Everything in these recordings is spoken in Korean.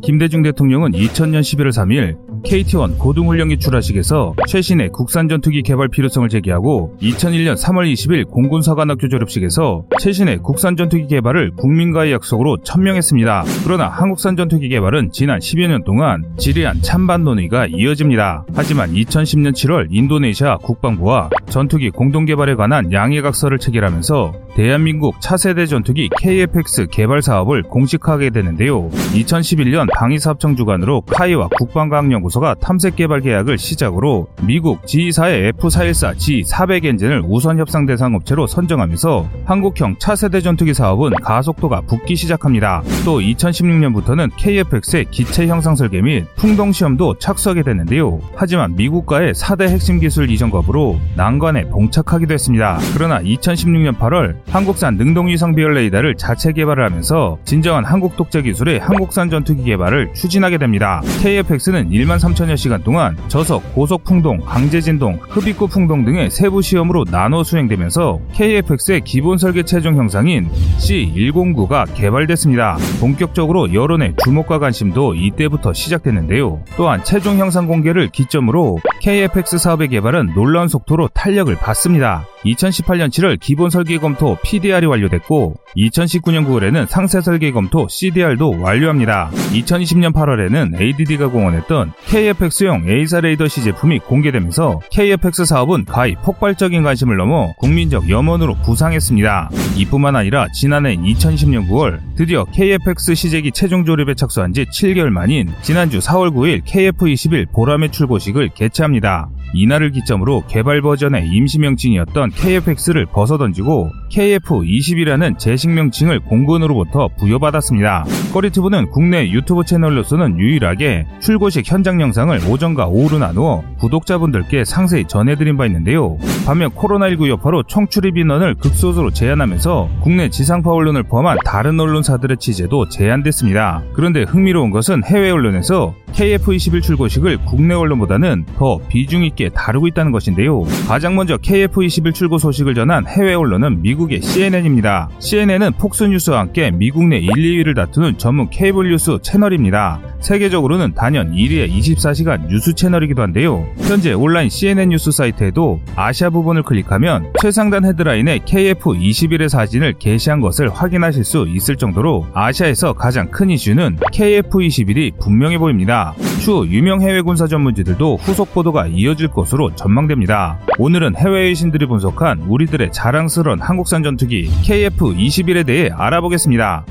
김대중 대통령은 2000년 11월 3일 KT-1 고등훈련기 출하식에서 최신의 국산 전투기 개발 필요성을 제기하고 2001년 3월 20일 공군사관학교 졸업식에서 최신의 국산 전투기 개발을 국민과의 약속으로 천명했습니다. 그러나 한국산 전투기 개발은 지난 10여 년 동안 지리한 찬반 논의가 이어집니다. 하지만 2010년 7월 인도네시아 국방부와 전투기 공동 개발에 관한 양해각서를 체결하면서 대한민국 차세대 전투기 KFX 개발 사업을 공식화하게 되는데요. 2011년 방위사업청 주관으로 카이와 국방과학연구소가 탐색 개발 계약을 시작으로 미국 G2사의 F414 G400 엔진을 우선 협상 대상 업체로 선정하면서 한국형 차세대 전투기 사업은 가속도가 붙기 시작합니다. 또 2016년부터는 KFX의 기체 형상 설계 및 풍동 시험도 착수하게 되는데요. 하지만 미국과의 4대 핵심 기술 이전 거부로 난관에 봉착하기도 했습니다. 그러나 2016년 8월 한국산 능동위성 비열 레이더를 자체 개발을 하면서 진정한 한국 독재 기술의 한국산 전투기 개발을 추진하게 됩니다. KFX는 1만 3천여 시간 동안 저속, 고속 풍동, 강제 진동, 흡입구 풍동 등의 세부 시험으로 나눠 수행되면서 KFX의 기본 설계 최종 형상인 C109가 개발됐습니다. 본격적으로 여론의 주목과 관심도 이때부터 시작됐는데요. 또한 최종 형상 공개를 기점으로 KFX 사업의 개발은 놀라운 속도로 탄력을 받습니다. 2018년 7월 기본 설계 검토 PDR이 완료됐고 2019년 9월에는 상세 설계 검토 CDR도 완료합니다. 2020년 8월에는 ADD가 공언했던 KFX용 A사 레이더 C 제품이 공개되면서 KFX 사업은 가히 폭발적인 관심을 넘어 국민적 염원으로 부상했습니다. 이뿐만 아니라 지난해 2010년 9월 드디어 KFX 시제기 최종 조립에 착수한 지 7개월 만인 지난주 4월 9일 KF21 보람의 출고식을 개최합니다. 이날을 기점으로 개발 버전의 임시 명칭이었던 KFX를 벗어던지고 KF20이라는 제식 명칭을 공군으로부터 부여받았습니다. 꺼리튜브는 국내 유튜브 채널로서는 유일하게 출고식 현장 영상을 오전과 오후로 나누어 구독자분들께 상세히 전해드린 바 있는데요. 반면 코로나19 여파로 총출입 인원을 극소수로 제한하면서 국내 지상파 언론을 포함한 다른 언론사들의 취재도 제한됐습니다. 그런데 흥미로운 것은 해외 언론에서 KF21 출고식을 국내 언론보다는 더 비중 있게 다루고 있다는 것인데요. 가장 먼저 KF21 출고 소식을 전한 해외 언론은 미국의 CNN입니다. CNN은 폭스뉴스와 함께 미국 내 1, 2위를 다투는 전문 케이블 뉴스 채널입니다. 세계적으로는 단연 1위의 24시간 뉴스 채널이기도 한데요. 현재 온라인 CNN 뉴스 사이트에도 아시아 부분을 클릭하면 최상단 헤드라인에 KF21의 사진을 게시한 것을 확인하실 수 있을 정도로 아시아에서 가장 큰 이슈는 KF21이 분명해 보입니다. 추후 유명 해외 군사 전문지들도 후속 보도가 이어질 것으로 전망됩니다. 오늘은 해외의 신들이 분석한 우리들의 자랑스러운 한국산 전투기 KF21에 대해 알아보겠습니다.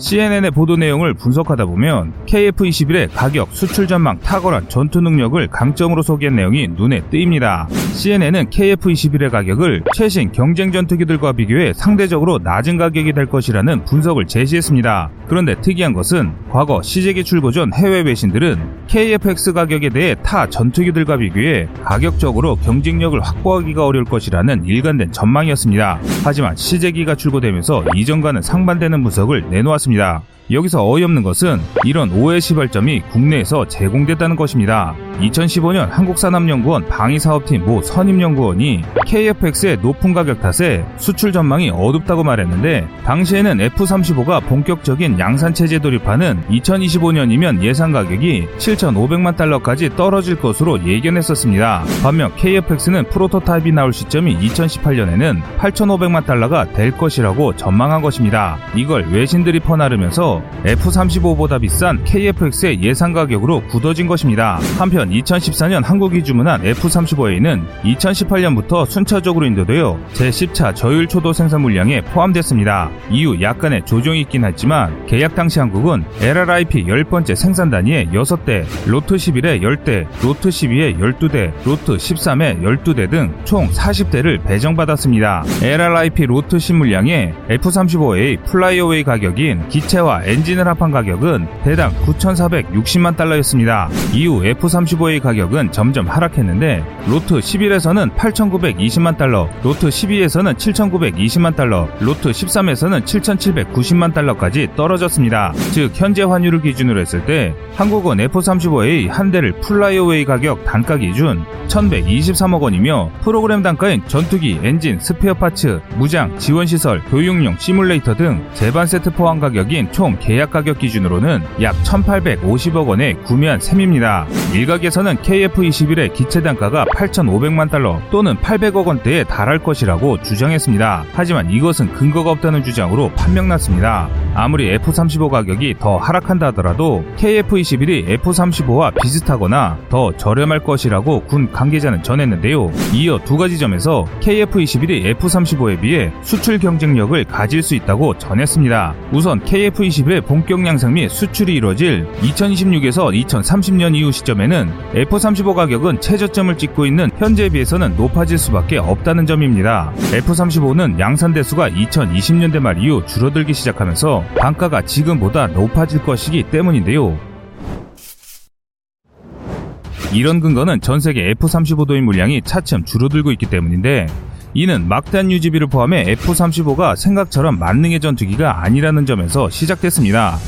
CNN의 보도 내용을 분석하다 보면 KF-21의 가격, 수출 전망, 탁월한 전투 능력을 강점으로 소개한 내용이 눈에 띄입니다. CNN은 KF-21의 가격을 최신 경쟁 전투기들과 비교해 상대적으로 낮은 가격이 될 것이라는 분석을 제시했습니다. 그런데 특이한 것은 과거 시제기 출고 전 해외 외신들은 KF-X 가격에 대해 타 전투기들과 비교해 가격적으로 경쟁력을 확보하기가 어려울 것이라는 일관된 전망이었습니다. 하지만 시제기가 출고되면서 이전과는 상반되는 분석을 내놓았습니다. 여기서 어이없는 것은 이런 오해 시발점이 국내에서 제공됐다는 것입니다. 2015년 한국산업연구원 방위사업팀 모 선임연구원이 KFX의 높은 가격 탓에 수출 전망이 어둡다고 말했는데 당시에는 F-35가 본격적인 양산체제 돌입하는 2025년이면 예상 가격이 7,500만 달러까지 떨어질 것으로 예견했었습니다. 반면 KFX는 프로토타입이 나올 시점이 2018년에는 8,500만 달러가 될 것이라고 전망한 것입니다. 이걸 외신들이 퍼나르면서 F-35보다 비싼 KFX의 예상 가격으로 굳어진 것입니다. 한편 2014년 한국이 주문한 F-35A는 2018년부터 순차적으로 인도되어 제10차 저율 초도 생산 물량에 포함됐습니다. 이후 약간의 조정이 있긴 했지만 계약 당시 한국은 LRIP 10번째 생산 단위에 6대, 로트 11에 10대, 로트 12에 12대, 로트 13에 12대 등 총 40대를 배정받았습니다. LRIP 로트 10 물량에 F-35A flyaway 가격인 합친 엔진을 합한 가격은 대당 9,460만 달러였습니다. 이후 F-35의 가격은 점점 하락했는데 로트 11에서는 8,920만 달러, 로트 12에서는 7,920만 달러, 로트 13에서는 7,790만 달러까지 떨어졌습니다. 즉 현재 환율을 기준으로 했을 때 한국은 F-35A 한 대를 flyaway 가격 단가 기준 1,123억 원이며 프로그램 단가인 전투기, 엔진, spare parts, 무장, 지원시설, 교육용 시뮬레이터 등 제반 세트 포함 가격인 총 계약 가격 기준으로는 약 1,850억 원에 구매한 셈입니다. 일각에서는 KF-21의 기체 단가가 8,500만 달러 또는 800억 원대에 달할 것이라고 주장했습니다. 하지만 이것은 근거가 없다는 주장으로 판명났습니다. 아무리 F-35 가격이 더 하락한다 하더라도 KF-21이 F-35와 비슷하거나 더 저렴할 것이라고 군 관계자는 전했는데요. 이어 두 가지 점에서 KF-21이 F-35에 비해 수출 경쟁력을 가질 수 있다고 전했습니다. 우선 KF-21 의 본격 양상 및 수출이 이뤄질 2026에서 2030년 이후 시점에는 F-35 가격은 최저점을 찍고 있는 현재에 비해서는 높아질 수밖에 없다는 점입니다. F-35는 양산 대수가 2020년대 말 이후 줄어들기 시작하면서 단가가 지금보다 높아질 것이기 때문인데요. 이런 근거는 전 세계 F-35 도입 물량이 차츰 줄어들고 있기 때문인데 이는 막대한 유지비를 포함해 F-35가 생각처럼 만능의 전투기가 아니라는 점에서 시작됐습니다.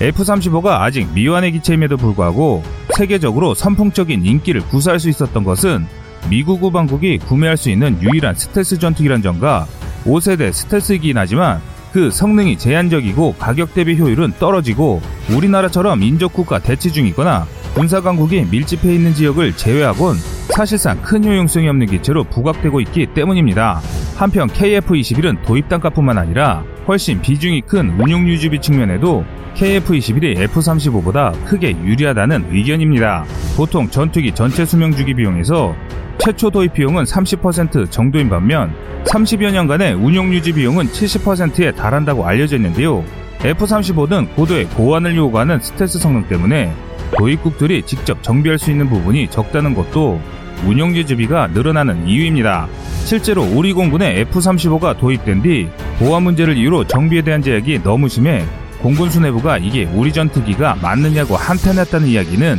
F-35가 아직 미완의 기체임에도 불구하고 세계적으로 선풍적인 인기를 구사할 수 있었던 것은 미국 우방국이 구매할 수 있는 유일한 스텔스 전투기란 점과 5세대 스텔스이긴 하지만 그 성능이 제한적이고 가격 대비 효율은 떨어지고 우리나라처럼 인접국가 대치 중이거나 군사 강국이 밀집해 있는 지역을 제외하곤 사실상 큰 효용성이 없는 기체로 부각되고 있기 때문입니다. 한편 KF-21은 도입 단가뿐만 아니라 훨씬 비중이 큰 운용 유지비 측면에도 KF-21이 F-35보다 크게 유리하다는 의견입니다. 보통 전투기 전체 수명 주기 비용에서 최초 도입 비용은 30% 정도인 반면 30여 년간의 운용 유지 비용은 70%에 달한다고 알려져 있는데요. F-35는 고도의 보안을 요구하는 스텔스 성능 때문에 도입국들이 직접 정비할 수 있는 부분이 적다는 것도 운용 유지비가 늘어나는 이유입니다. 실제로 우리 공군에 F-35가 도입된 뒤 보안 문제를 이유로 정비에 대한 제약이 너무 심해 공군 수뇌부가 이게 우리 전투기가 맞느냐고 한탄했다는 이야기는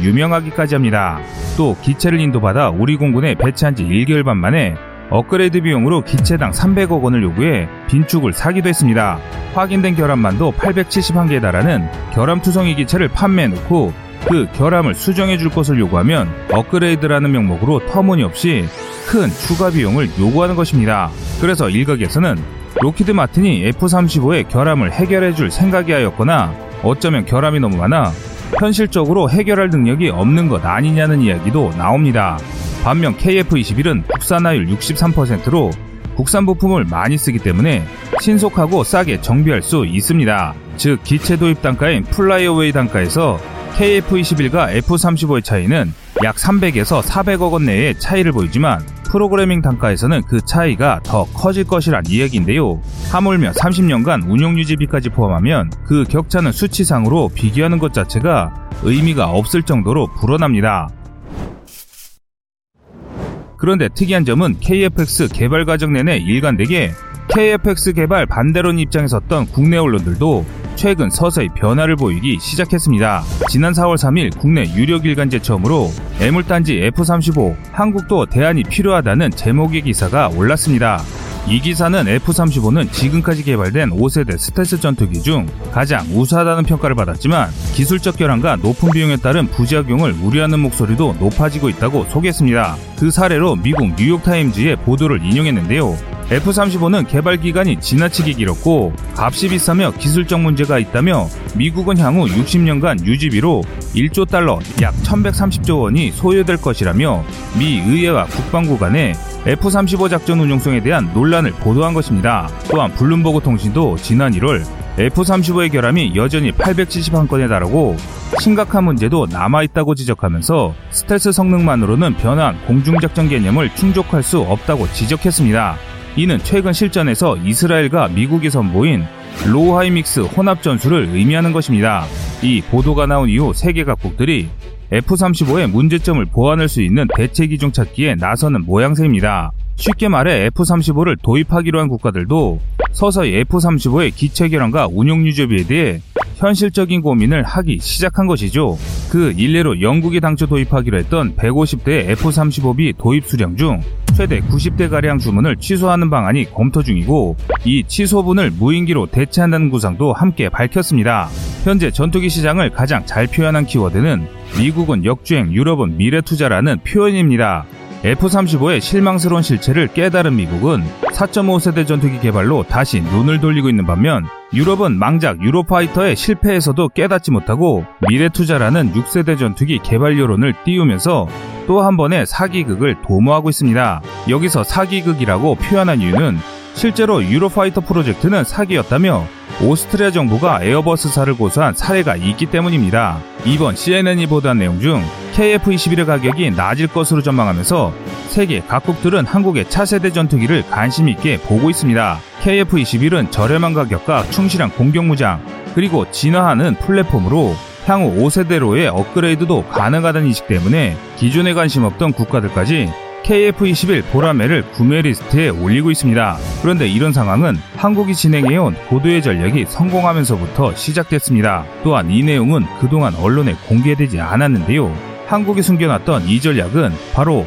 유명하기까지 합니다. 또 기체를 인도받아 우리 공군에 배치한 지 1개월 반 만에 업그레이드 비용으로 기체당 300억 원을 요구해 빈축을 사기도 했습니다. 확인된 결함만도 871개에 달하는 결함 투성이 기체를 판매해놓고 그 결함을 수정해 줄 것을 요구하면 업그레이드라는 명목으로 터무니없이 큰 추가 비용을 요구하는 것입니다. 그래서 일각에서는 로키드 마틴이 F-35의 결함을 해결해 줄 생각이 하였거나 어쩌면 결함이 너무 많아 현실적으로 해결할 능력이 없는 것 아니냐는 이야기도 나옵니다. 반면 KF-21은 국산화율 63%로 국산 부품을 많이 쓰기 때문에 신속하고 싸게 정비할 수 있습니다. 즉 기체 도입 단가인 flyaway 단가에서 KF-21과 F-35의 차이는 약 300에서 400억 원 내의 차이를 보이지만 프로그래밍 단가에서는 그 차이가 더 커질 것이란 이야기인데요. 하물며 30년간 운용 유지비까지 포함하면 그 격차는 수치상으로 비교하는 것 자체가 의미가 없을 정도로 불어납니다. 그런데 특이한 점은 KFX 개발 과정 내내 일관되게 KFX 개발 반대론 입장에 섰던 국내 언론들도 최근 서서히 변화를 보이기 시작했습니다. 지난 4월 3일 국내 유력 일간지 처음으로 애물단지 F-35 한국도 대안이 필요하다는 제목의 기사가 올랐습니다. 이 기사는 F-35는 지금까지 개발된 5세대 스텔스 전투기 중 가장 우수하다는 평가를 받았지만 기술적 결함과 높은 비용에 따른 부작용을 우려하는 목소리도 높아지고 있다고 소개했습니다. 그 사례로 미국 뉴욕타임즈의 보도를 인용했는데요. F-35는 개발 기간이 지나치게 길었고 값이 비싸며 기술적 문제가 있다며 미국은 향후 60년간 유지비로 1조 달러 약 1130조 원이 소요될 것이라며 미 의회와 국방부 간에 F-35 작전 운용성에 대한 논란을 보도한 것입니다. 또한 블룸버그 통신도 지난 1월 F-35의 결함이 여전히 871건에 달하고 심각한 문제도 남아있다고 지적하면서 스텔스 성능만으로는 변화한 공중작전 개념을 충족할 수 없다고 지적했습니다. 이는 최근 실전에서 이스라엘과 미국이 선보인 로하이믹스 혼합 전술을 의미하는 것입니다. 이 보도가 나온 이후 세계 각국들이 F-35의 문제점을 보완할 수 있는 대체 기종 찾기에 나서는 모양새입니다. 쉽게 말해 F-35를 도입하기로 한 국가들도 서서히 F-35의 기체 결함과 운용 유지비에 대해 현실적인 고민을 하기 시작한 것이죠. 그 일례로 영국이 당초 도입하기로 했던 150대 F-35B 도입 수량 중 최대 90대가량 주문을 취소하는 방안이 검토 중이고 이 취소분을 무인기로 대체한다는 구상도 함께 밝혔습니다. 현재 전투기 시장을 가장 잘 표현한 키워드는 미국은 역주행, 유럽은 미래 투자라는 표현입니다. F-35의 실망스러운 실체를 깨달은 미국은 4.5세대 전투기 개발로 다시 눈을 돌리고 있는 반면 유럽은 망작 유로파이터의 실패에서도 깨닫지 못하고 미래 투자라는 6세대 전투기 개발 여론을 띄우면서 또 한 번의 사기극을 도모하고 있습니다. 여기서 사기극이라고 표현한 이유는 실제로 유로파이터 프로젝트는 사기였다며 오스트리아 정부가 에어버스사를 고소한 사례가 있기 때문입니다. 이번 CNN이 보도한 내용 중 KF-21의 가격이 낮을 것으로 전망하면서 세계 각국들은 한국의 차세대 전투기를 관심 있게 보고 있습니다. KF-21은 저렴한 가격과 충실한 공격 무장 그리고 진화하는 플랫폼으로 향후 5세대로의 업그레이드도 가능하다는 인식 때문에 기존에 관심 없던 국가들까지 KF-21 보라매를 구매 리스트에 올리고 있습니다. 그런데 이런 상황은 한국이 진행해온 고도의 전략이 성공하면서부터 시작됐습니다. 또한 이 내용은 그동안 언론에 공개되지 않았는데요. 한국이 숨겨놨던 이 전략은 바로